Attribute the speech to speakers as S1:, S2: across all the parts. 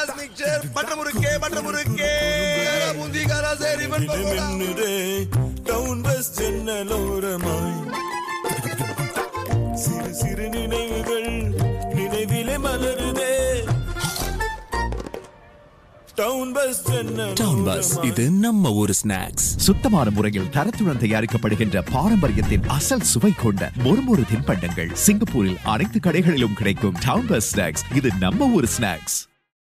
S1: முறுக்கே முறுக்கே பூந்தி காரா சரி
S2: town bus ஜன்னலோரமாய் சிறு சிறு நினைவுகள் நினைவிலே மலருதே. டவுன் பஸ் ஜன்னல்
S3: டவுன் பஸ் இது நம்ம ஊர் ஸ்நாக்ஸ்
S4: சுத்தமான முறையில் தரத்துடன் தயாரிக்கப்படுகின்ற பாரம்பரியத்தின் அசல் சுவை கொண்ட மொறுமொறு தின்பண்டங்கள் சிங்கப்பூரில் அனைத்து கடைகளிலும் கிடைக்கும் டவுன் பஸ் ஸ்நாக்ஸ் இது நம்ம ஊர் ஸ்நாக்ஸ்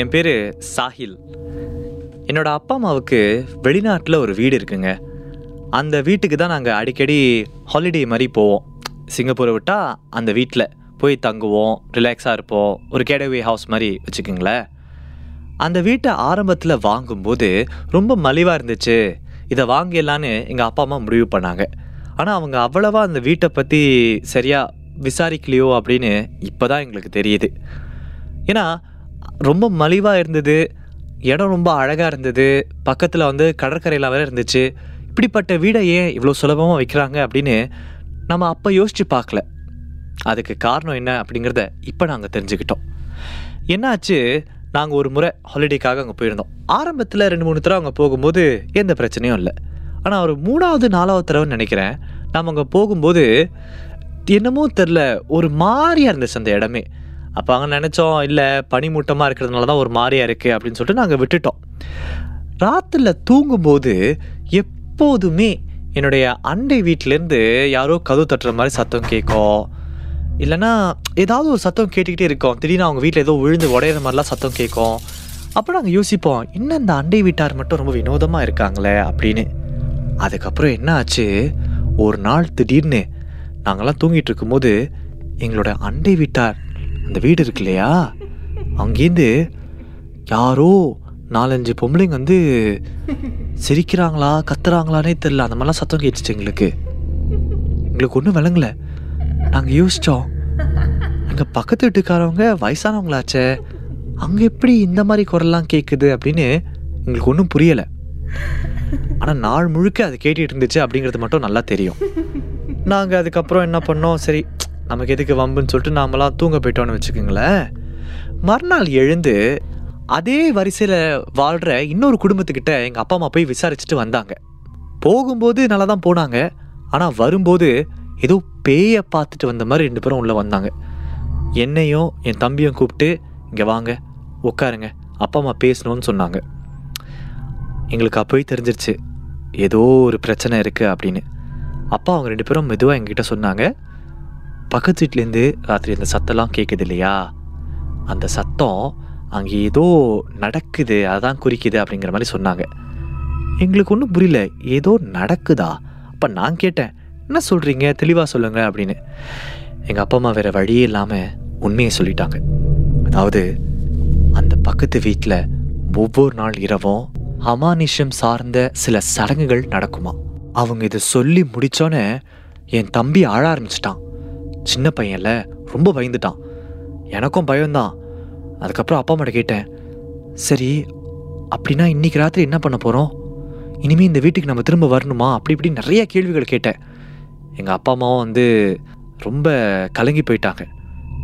S5: என் பேர் சாஹில். என்னோட அப்பா அம்மாவுக்கு வெளிநாட்டில் ஒரு வீடு இருக்குங்க. அந்த வீட்டுக்கு தான் நாங்கள் அடிக்கடி ஹாலிடே மாதிரி போவோம். சிங்கப்பூரை விட்டால் அந்த வீட்டில் போய் தங்குவோம் ரிலாக்ஸாக இருப்போம். ஒரு கேடவே ஹவுஸ் மாதிரி வச்சுக்கோங்களேன். அந்த வீட்டை ஆரம்பத்தில் வாங்கும்போது ரொம்ப மலிவாக இருந்துச்சு. இதை வாங்கிடலான்னு எங்கள் அப்பா அம்மா முடிவு பண்ணாங்க. ஆனால் அவங்க அவ்வளவா அந்த வீட்டை பற்றி சரியாக விசாரிக்கலையோ அப்படின்னு இப்போ தான் எங்களுக்கு தெரியுது. ஏன்னா ரொம்ப மலிவாக இருந்தது. இடம் ரொம்ப அழகாக இருந்தது. பக்கத்தில் வந்து கடற்கரையில் வேறு இருந்துச்சு. இப்படிப்பட்ட வீடை ஏன் இவ்வளோ சுலபமாக வைக்கிறாங்க அப்படின்னு நம்ம அப்போ யோசித்து பார்க்கல. அதுக்கு காரணம் என்ன அப்படிங்கிறத இப்போ நாங்கள் தெரிஞ்சுக்கிட்டோம். என்னாச்சு? நாங்கள் ஒரு முறை ஹாலிடேக்காக அங்கே போயிருந்தோம். ஆரம்பத்தில் ரெண்டு மூணு தடவை அங்கே போகும்போது எந்த பிரச்சனையும் இல்லை. ஆனால் ஒரு மூணாவது நாலாவது தடவை நினைக்கிறேன். நாம் அங்கே போகும்போது என்னமோ தெரில ஒரு மாதிரியாக இருந்துச்சு அந்த இடமே. அப்போ அங்கே நினச்சோம் இல்லை பனிமூட்டமாக இருக்கிறதுனால தான் ஒரு மாதிரியாக இருக்குது அப்படின்னு சொல்லிட்டு நாங்கள் விட்டுட்டோம். ராத்திரில் தூங்கும்போது எப்போதுமே என்னுடைய அண்டை வீட்டிலேருந்து யாரோ கதவு தட்டுற மாதிரி சத்தம் கேட்கும். இல்லைன்னா ஏதாவது ஒரு சத்தம் கேட்டுக்கிட்டே இருக்கோம். திடீர்னு அவங்க வீட்டில் ஏதோ விழுந்து உடையிற மாதிரிலாம் சத்தம் கேட்கும். அப்போ நாங்கள் யோசிப்போம் என்ன இந்த அண்டை வீட்டார் மட்டும் ரொம்ப வினோதமாக இருக்காங்களே அப்படின்னு. அதுக்கப்புறம் என்ன ஆச்சு? ஒரு நாள் திடீர்னு நாங்கள்லாம் தூங்கிட்டு இருக்கும்போது எங்களோட அண்டை வீட்டார் அந்த வீடு இருக்கு இல்லையா? அங்கேருந்து யாரோ நாலஞ்சு பொம்பளைங்க வந்து சிரிக்கிறாங்களா கத்துறாங்களானே தெரில அந்த மாதிரிலாம் சத்தம் கேட்டுச்சு எங்களுக்கு. எங்களுக்கு ஒன்றும் விளங்கல. நாங்கள் யோசித்தோம் எங்கள் பக்கத்து வீட்டுக்காரவங்க வயசானவங்களாச்சே அங்கே எப்படி இந்த மாதிரி குரல்லாம் கேட்குது அப்படின்னு எங்களுக்கு ஒன்றும் புரியலை. ஆனால் நாள் முழுக்க அது கேட்டுட்டு இருந்துச்சு அப்படிங்கிறது மட்டும் நல்லா தெரியும். நாங்கள் அதுக்கப்புறம் என்ன பண்ணோம் சரி நமக்கு எதுக்கு வம்புன்னு சொல்லிட்டு நாமெல்லாம் தூங்க போயிட்டோம்னு வச்சுக்கோங்களேன். மறுநாள் எழுந்து அதே வரிசையில் வாழ்கிற இன்னொரு குடும்பத்துக்கிட்ட எங்கள் அப்பா அம்மா போய் விசாரிச்சுட்டு வந்தாங்க. போகும்போது நல்லா தான் போனாங்க. ஆனால் வரும்போது ஏதோ பேயை பார்த்துட்டு வந்த மாதிரி ரெண்டு பேரும் உள்ளே வந்தாங்க. என்னையும் என் தம்பியும் கூப்பிட்டு இங்கே வாங்க உட்காருங்க அப்பா அம்மா பேசணும்னு சொன்னாங்க. எங்களுக்கு அப்போயே தெரிஞ்சிருச்சு ஏதோ ஒரு பிரச்சனை இருக்குது அப்படின்னு. அப்பா அவங்க ரெண்டு பேரும் மெதுவாக எங்ககிட்ட சொன்னாங்க. பக்கத்து வீட்லேருந்து ராத்திரி அந்த சத்தம்லாம் கேட்குது இல்லையா அந்த சத்தம் அங்கே ஏதோ நடக்குது அதான் குறிக்குது அப்படிங்கிற மாதிரி சொன்னாங்க. எங்களுக்கு ஒன்றும் புரியல ஏதோ நடக்குதா? அப்போ நான் கேட்டேன் என்ன சொல்கிறீங்க தெளிவாக சொல்லுங்க அப்படின்னு. எங்கள் அப்பா அம்மா வேறு வழியே இல்லாமல் உண்மையை சொல்லிட்டாங்க. அதாவது அந்த பக்கத்து வீட்டில் ஒவ்வொரு நாள் இரவும் அமானுஷம் சார்ந்த சில சடங்குகள் நடக்குமா அவங்க இதை சொல்லி முடித்தோன்னே என் தம்பி ஆழ ஆரம்பிச்சிட்டான். சின்ன பையன்ல ரொம்ப பயந்துட்டான். எனக்கும் பயம்தான். அதுக்கப்புறம் அப்பா அம்மாட்ட கேட்டேன் சரி அப்படின்னா இன்னைக்கு ராத்திரி என்ன பண்ண போகிறோம் இனிமேல் இந்த வீட்டுக்கு நம்ம திரும்ப வரணுமா? அப்படி இப்படி நிறைய கேள்விகள் கேட்டேன். எங்கள் அப்பா அம்மாவும் வந்து ரொம்ப கலங்கி போயிட்டாங்க.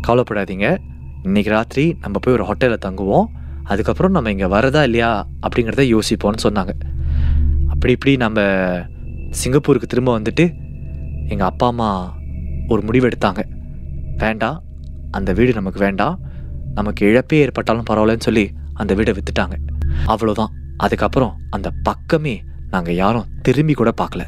S5: கவலைப்படாதீங்க இன்னைக்கு ராத்திரி நம்ம போய் ஒரு ஹோட்டலில் தங்குவோம். அதுக்கப்புறம் நம்ம இங்கே வரதா இல்லையா அப்படிங்கிறத யோசிப்போம்னு சொன்னாங்க. அப்படி இப்படி நம்ம சிங்கப்பூருக்கு திரும்ப வந்துட்டு எங்கள் அப்பா அம்மா ஒரு முடிவு எடுத்தாங்க வேண்டாம் அந்த வீடு நமக்கு வேண்டாம் நமக்கு இழப்பே ஏற்பட்டாலும் பரவாயில்லன்னு சொல்லி அந்த வீடை வித்துட்டாங்க. அவ்வளோதான் அதுக்கப்புறம் அந்த பக்கமே நாங்கள் யாரும் திரும்பி கூட பார்க்கல.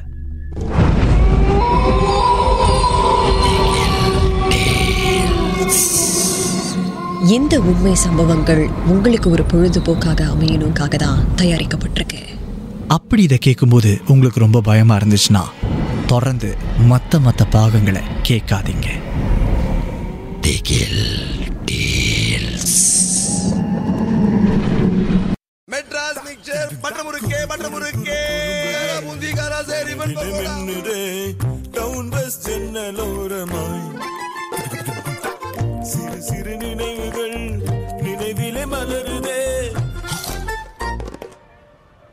S6: இந்த உண்மை சம்பவங்கள் உங்களுக்கு ஒரு பொழுதுபோக்காக அமையணுக்காக தான் தயாரிக்கப்பட்டிருக்கு.
S7: அப்படி இதை கேட்கும்போது உங்களுக்கு ரொம்ப பயமா இருந்துச்சுன்னா தொடர்ந்து மற்ற மற்ற பாகங்களை கேட்காதீங்க.
S1: மெட்ராஸ் மிக்சர் பட்ட முறுக்கே பட்ட முறுக்கே முந்திகாரா சரி
S2: மின்னுதே டவுன் பஸ் ஜன்னலோரமாய் சிறு சிறு நினைவுகள் நினைவிலே மலருதே